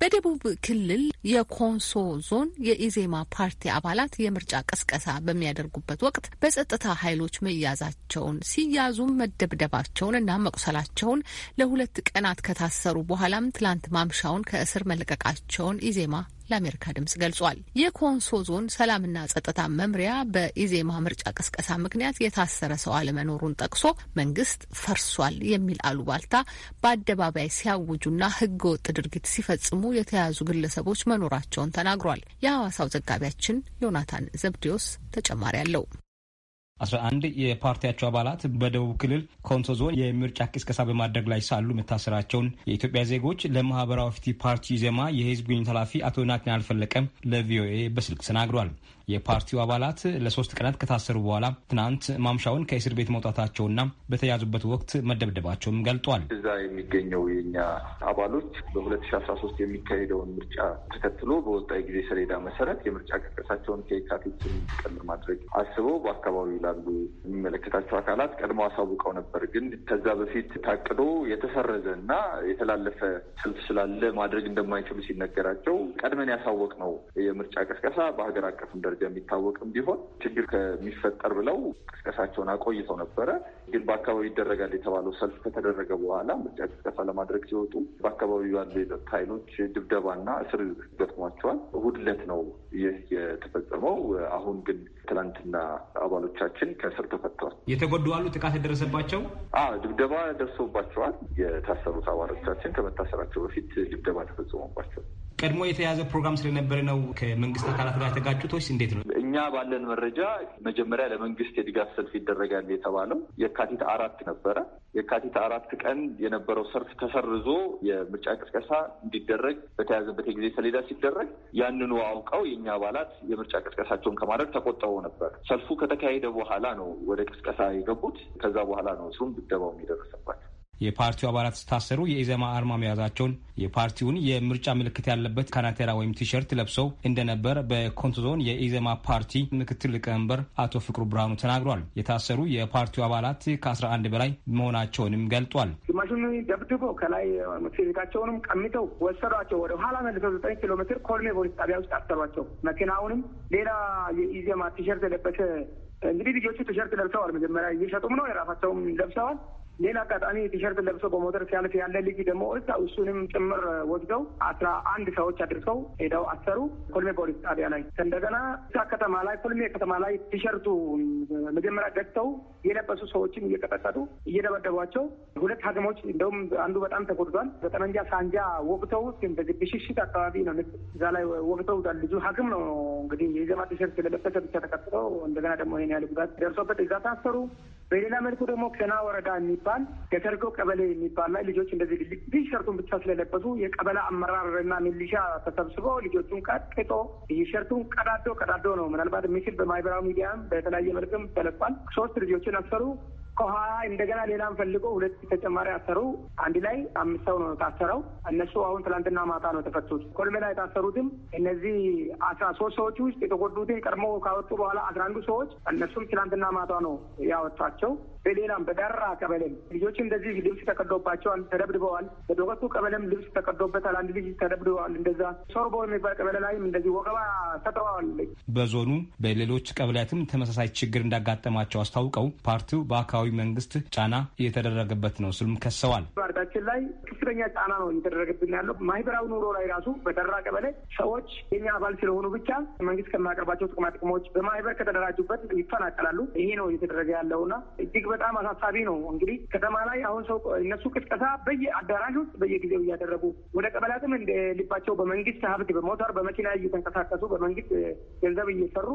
በደቡብ ክልል የኮንሶ ዞን የኢዜማ ፓርቲ አባላት የምርጫ ቅስቀሳ በሚያደርጉበት ወቅት በጸጥታ ኃይሎች መያዛቸውን ሲያዙም መደብደባቸውን እና መቁሰላቸውን ለሁለት ቀናት ከታሰሩ በኋላም ትላንት ማምሻውን ከእስር መለቀቃቸውን ኢዜማ ለአሜሪካ ድምጽ ገልጿል። የኮንሶ ዞን ሰላምና ጸጥታ መምሪያ በኢዜማ ምርጫ ቅስቀሳ ምክንያት የታሰረ ሰው አለመኖሩን ጠቅሶ መንግስት ፈርሷል የሚል አሉባልታ በአደባባይ ሲያውጁና ህገ ወጥ ድርጊት ሲፈጽሙ የተያዙ ግለሰቦች መኖራቸውን ተናግሯል። የሐዋሳው ዘጋቢያችን ዮናታን ዘብዲዮስ ተጨማሪ አለው። አስራ አንድ የፓርቲያቸው አባላት በደቡብ ክልል ኮንሶ ዞን የምርጫ ቅስቀሳ በማድረግ ላይ ሳሉ መታሰራቸውን የኢትዮጵያ ዜጎች ለማህበራዊ ፍትህ ፓርቲ ዜማ የህዝብ ግንኙነት ኃላፊ አቶ ናትናኤል ፈለቀም ለቪኦኤ በስልክ ተናግሯል። የፓርቲው አባላት ለሶስት ቀናት ከታሰሩ በኋላ ትናንት ማምሻውን ከእስር ቤት መውጣታቸውና በተያዙበት ወቅት መደብደባቸውም ገልጧል። እዛ የሚገኘው የኛ አባሎች በሁለት ሺ አስራ ሶስት የሚካሄደውን ምርጫ ተከትሎ በወጣ የጊዜ ሰሌዳ መሰረት የምርጫ ቅስቀሳቸውን ከየካቲት ቀን ማድረግ አስበው በአካባቢው ላሉ የሚመለከታቸው አካላት ቀድሞ አሳውቀው ነበር። ግን ከዛ በፊት ታቅዶ የተሰረዘ እና የተላለፈ ሰልፍ ስላለ ማድረግ እንደማይችሉ ሲነገራቸው ቀድመን ያሳወቅ ነው የምርጫ ቅስቀሳ በሀገር ደረጃ የሚታወቅም ቢሆን ችግር ከሚፈጠር ብለው ቅስቀሳቸውን አቆይተው ነበረ። ግን በአካባቢው ይደረጋል የተባለው ሰልፍ ከተደረገ በኋላ ምርጫ ቅስቀሳ ለማድረግ ሲወጡ በአካባቢው ያሉ የጸጥታ ኃይሎች ድብደባና እስር ገጥሟቸዋል። እሁድ ዕለት ነው ይህ የተፈጸመው። አሁን ግን ትናንትና አባሎቻችን ከእስር ተፈተዋል። የተጎዱ አሉ? ጥቃት የደረሰባቸው? ድብደባ ደርሶባቸዋል። የታሰሩት አባሎቻችን ከመታሰራቸው በፊት ድብደባ ተፈጽሞባቸዋል። ቀድሞ የተያዘ ፕሮግራም ስለነበረ ነው ከመንግስት አካላት ጋር የተጋጩት ወይስ እንዴት ነው? እኛ ባለን መረጃ መጀመሪያ ለመንግስት የድጋፍ ሰልፍ ይደረጋል የተባለው የካቲት አራት ነበረ። የካቲት አራት ቀን የነበረው ሰልፍ ተሰርዞ የምርጫ ቅስቀሳ እንዲደረግ በተያዘበት የጊዜ ሰሌዳ ሲደረግ ያንኑ አውቀው የእኛ አባላት የምርጫ ቅስቀሳቸውን ከማድረግ ተቆጠበው ነበር። ሰልፉ ከተካሄደ በኋላ ነው ወደ ቅስቀሳ የገቡት። ከዛ በኋላ ነው እሱም ድብደባው የሚደርስባቸው። የፓርቲው አባላት ሲታሰሩ የኢዜማ አርማ መያዛቸውን የፓርቲውን የምርጫ ምልክት ያለበት ካናቴራ ወይም ቲሸርት ለብሰው እንደነበር በኮንሶ ዞን የኢዜማ ፓርቲ ምክትል ሊቀመንበር አቶ ፍቅሩ ብርሃኑ ተናግሯል። የታሰሩ የፓርቲው አባላት ከአስራ አንድ በላይ መሆናቸውንም ገልጧል። ግማሹን ደብድቦ ከላይ ፊዚካቸውንም ቀምተው ወሰዷቸው። ወደ ኋላ መልሰው ዘጠኝ ኪሎ ሜትር ኮልሜ ፖሊስ ጣቢያ ውስጥ አሰሯቸው። መኪናውንም ሌላ የኢዜማ ቲሸርት የለበሰ እንግዲህ ልጆቹ ቲሸርት ለብሰዋል። መጀመሪያ እየሸጡም ነው የራሳቸውም ለብሰዋል። ሌላ አጋጣሚ ቲሸርት ለብሶ በሞተር ሲያልፍ ያለ ልጅ ደግሞ እዛ እሱንም ጭምር ወስደው አስራ አንድ ሰዎች አድርሰው ሄደው አሰሩ ኮልሜ ፖሊስ ጣቢያ ላይ። እንደገና እዛ ከተማ ላይ ኮልሜ ከተማ ላይ ቲሸርቱ መጀመሪያ ገዝተው የለበሱ ሰዎችን እየቀጠቀጡ እየደበደቧቸው፣ ሁለት ሐኪሞች እንደውም አንዱ በጣም ተጎድቷል። በጠመንጃ ሳንጃ ወቅተው ብሽሽት አካባቢ ነው እዛ ላይ ወቅተው ልጁ ሐኪም ነው እንግዲህ የኢዜማ ቲሸርት ስለለበሰ ብቻ ተቀጥተው እንደገና ደግሞ ይሄን ያህል ጉዳት ደርሶበት እዛ ታሰሩ። በሌላ መልኩ ደግሞ ከና ወረዳ የሚባል የተርጎ ቀበሌ የሚባል ላይ ልጆች እንደዚህ ቲሸርቱን ብቻ ስለለበሱ የቀበሌ አመራርና ሚሊሻ ተሰብስበው ልጆቹን ቀጥቅጦ ቲሸርቱን ቀዳዶ ቀዳዶ ነው ምናልባት ምስል በማህበራዊ ሚዲያም በተለያየ መልክም ተለቋል። ሶስት ልጆችን አሰሩ። ከኋላ እንደገና ሌላም ፈልጎ ሁለት ተጨማሪ አሰሩ። አንድ ላይ አምስት ሰው ነው ታሰረው። እነሱ አሁን ትላንትና ማታ ነው የተፈቱት። ኮልሜ ላይ የታሰሩትም እነዚህ አስራ ሶስት ሰዎች ውስጥ የተጎዱትን ቀድሞ ካወጡ በኋላ አስራ አንዱ ሰዎች እነሱም ትላንትና ማታ ነው ያወጣቸው። በሌላም በዳራ ቀበሌም ልጆች እንደዚህ ልብስ ተቀዶባቸዋል፣ ተደብድበዋል። በዶቀቱ ቀበሌም ልብስ ተቀዶበታል፣ አንድ ልጅ ተደብድበዋል። እንደዛ ሶርቦ የሚባል ቀበሌ ላይም እንደዚህ ወገባ ሰጥረዋል። በዞኑ በሌሎች ቀበሌያትም ተመሳሳይ ችግር እንዳጋጠማቸው አስታውቀው ፓርቲው በአካባቢ መንግስት ጫና እየተደረገበት ነው ስሉም ከሰዋል። ፓርቲያችን ላይ ከፍተኛ ጫና ነው እየተደረገብን ያለው። ማህበራዊ ኑሮ ላይ ራሱ በደራ ቀበሌ ሰዎች የኛ አባል ስለሆኑ ብቻ መንግስት ከማያቀርባቸው ጥቅማ ጥቅሞች በማህበር ከተደራጁበት ይፈናቀላሉ። ይሄ ነው እየተደረገ ያለውና እጅግ በጣም አሳሳቢ ነው። እንግዲህ ከተማ ላይ አሁን ሰው እነሱ ቅስቀሳ በየአዳራሽ ውስጥ በየጊዜው እያደረጉ ወደ ቀበሌያትም እንደ ልባቸው በመንግስት ሀብት በሞተር በመኪና እየተንቀሳቀሱ በመንግስት ገንዘብ እየሰሩ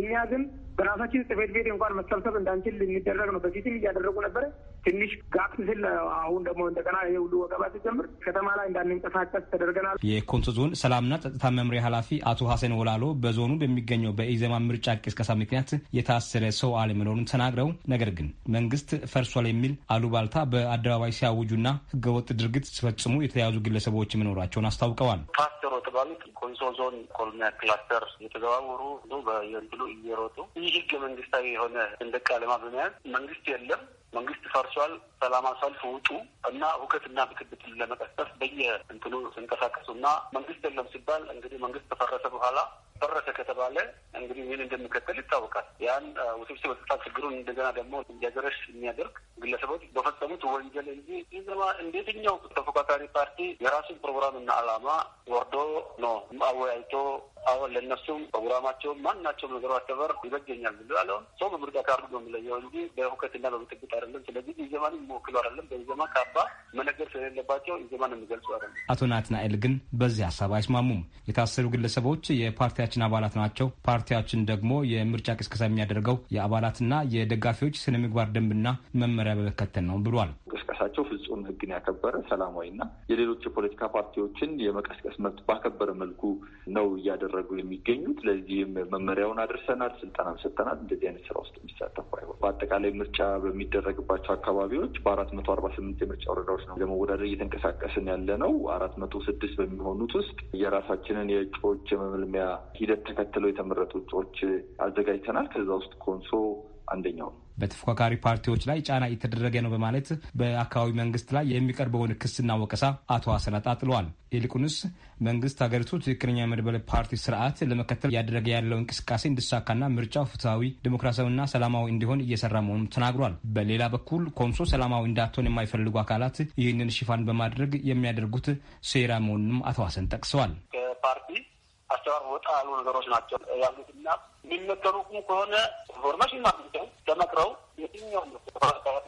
እኛ ግን በራሳችን ጽሕፈት ቤት እንኳን መሰብሰብ እንዳንችል የሚደረግ ነው። በፊትም እያደረጉ ነበረ። ትንሽ gap ሲል አሁን ደግሞ እንደገና የሁሉ ወገባ ሲጀምር ከተማ ላይ እንዳንንቀሳቀስ ተደርገናል። የኮንሶ ዞን ሰላምና ጸጥታ መምሪያ ኃላፊ አቶ ሀሰን ወላሎ በዞኑ በሚገኘው በኢዜማ ምርጫ ቅስቀሳ ምክንያት የታሰረ ሰው አለመኖሩን ተናግረው ነገር ግን መንግስት ፈርሷል የሚል አሉባልታ በአደባባይ ሲያውጁና ህገወጥ ድርጊት ሲፈጽሙ የተያዙ ግለሰቦች መኖራቸውን አስታውቀዋል። ታሰሩ የተባሉት ኮንሶ ዞን ኮልሚያ ክላስተር የተዘዋወሩ በየእንትኑ እየሮጡ ይህ ህገ መንግስታዊ የሆነ ሰንደቅ ዓላማ በመያዝ መንግስት የለም መንግስት ፈርሷል፣ ሰላማዊ ሰልፍ ውጡ እና ሁከትና ብጥብጥን ለመቀስቀስ በየ እንትኑ ሲንቀሳቀሱ እና መንግስት የለም ሲባል እንግዲህ መንግስት ከፈረሰ በኋላ ፈረሰ ከተባለ እንግዲህ ምን እንደሚከተል ይታወቃል። ያን ውስብስብ የጸጥታ ችግሩን እንደገና ደግሞ እንዲያገረሽ የሚያደርግ ግለሰቦች በፈጸሙት ወንጀል እንጂ ኢዜማ እንደየትኛው ተፎካካሪ ፓርቲ የራሱን ፕሮግራምና ዓላማ ወርዶ ነው አወያይቶ አሁን ለእነሱም ፕሮግራማቸውም ማናቸውም ነገሩ አተበር ይበጀኛል ብሎ ያለውን ሰው በምርጫ ካርዱ ነው የሚለየው እንጂ በሁከትና በብጥብጥ አይደለም። ስለዚህ ኢዜማን የሚወክሉ አይደለም። በኢዜማ ካባ መነገር ስለሌለባቸው ኢዜማን የሚገልጹ አይደለም። አቶ ናትናኤል ግን በዚህ ሀሳብ አይስማሙም። የታሰሩ ግለሰቦች የፓርቲያችን አባላት ናቸው። ፓርቲያችን ደግሞ የምርጫ ቅስቀሳ የሚያደርገው የአባላትና የደጋፊዎች ስነ ምግባር ደንብና መመሪያ በመከተል ነው ብሏል። ቅስቀሳቸው ፍጹም ሕግን ያከበረ ሰላማዊና የሌሎች የፖለቲካ ፓርቲዎችን የመቀስቀስ መብት ባከበረ መልኩ ነው እያደረጉ የሚገኙት። ለዚህም መመሪያውን አድርሰናል፣ ስልጠናም ሰጥተናል። እንደዚህ አይነት ስራ ውስጥ የሚሳተፉ አይሆን። በአጠቃላይ ምርጫ በሚደረግባቸው አካባቢዎች በአራት መቶ አርባ ስምንት የምርጫ ወረዳዎች ነው ለመወዳደር እየተንቀሳቀስን ያለ ነው። አራት መቶ ስድስት በሚሆኑት ውስጥ የራሳችንን የእጩዎች የመመልመያ ሂደት ተከትለው የተመረጡ እጩዎች አዘጋጅተናል። ከዛ ውስጥ ኮንሶ አንደኛው ነው። በተፎካካሪ ፓርቲዎች ላይ ጫና እየተደረገ ነው በማለት በአካባቢ መንግስት ላይ የሚቀርበውን ክስና ወቀሳ አቶ ሀሰን አጣጥለዋል። ይልቁንስ መንግስት ሀገሪቱ ትክክለኛ የመድበለ ፓርቲ ስርዓት ለመከተል እያደረገ ያለው እንቅስቃሴ እንዲሳካና ምርጫው ፍትሐዊ፣ ዲሞክራሲያዊና ሰላማዊ እንዲሆን እየሰራ መሆኑን ተናግሯል። በሌላ በኩል ኮንሶ ሰላማዊ እንዳትሆን የማይፈልጉ አካላት ይህንን ሽፋን በማድረግ የሚያደርጉት ሴራ መሆኑንም አቶ ሀሰን ጠቅሰዋል። ከፓርቲ አሰራር ወጣ ያሉ ነገሮች ናቸው ያሉትና የሚመከሩም ከሆነ information ማግኘው ተመክረው የትኛውም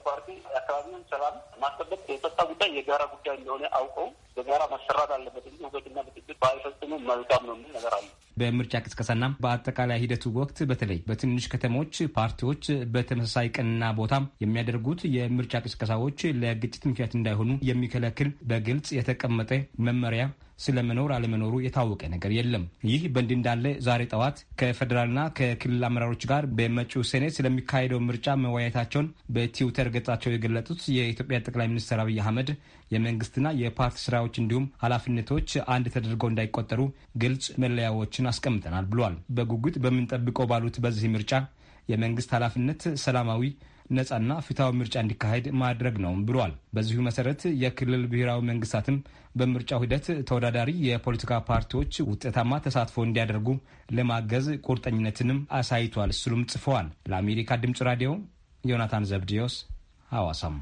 ፓርቲ የአካባቢውን ሰላም ማስጠበቅ የጸጥታ ጉዳይ የጋራ ጉዳይ እንደሆነ አውቀው በጋራ መሰራት አለበት እንጂ ሁከትና ብጥብጥ ባይፈጽሙ መልካም ነው የሚል ነገር አለ። በምርጫ ቅስቀሳና በአጠቃላይ ሂደቱ ወቅት በተለይ በትንሽ ከተሞች ፓርቲዎች በተመሳሳይ ቀንና ቦታ የሚያደርጉት የምርጫ ቅስቀሳዎች ለግጭት ምክንያት እንዳይሆኑ የሚከለክል በግልጽ የተቀመጠ መመሪያ ስለመኖር አለመኖሩ የታወቀ ነገር የለም። ይህ በእንዲህ እንዳለ ዛሬ ጠዋት ከፌዴራልና ከክልል አመራሮች ጋር በመጪው ሴኔት ስለሚካሄደው ምርጫ መወያየታቸውን በትዊተር ገጻቸው የገለጡት የኢትዮጵያ ጠቅላይ ሚኒስትር አብይ አህመድ የመንግስትና የፓርቲ ስራዎች እንዲሁም ኃላፊነቶች አንድ ተደርገው እንዳይቆጠሩ ግልጽ መለያዎችን አስቀምጠናል ብሏል። በጉጉት በምንጠብቀው ባሉት በዚህ ምርጫ የመንግስት ኃላፊነት ሰላማዊ ነጻና ፍትሐዊ ምርጫ እንዲካሄድ ማድረግ ነው ብሏል። በዚሁ መሰረት የክልል ብሔራዊ መንግስታትም በምርጫው ሂደት ተወዳዳሪ የፖለቲካ ፓርቲዎች ውጤታማ ተሳትፎ እንዲያደርጉ ለማገዝ ቁርጠኝነትንም አሳይቷል ሲሉም ጽፈዋል። ለአሜሪካ ድምፅ ራዲዮ ዮናታን ዘብዲዮስ ሐዋሳም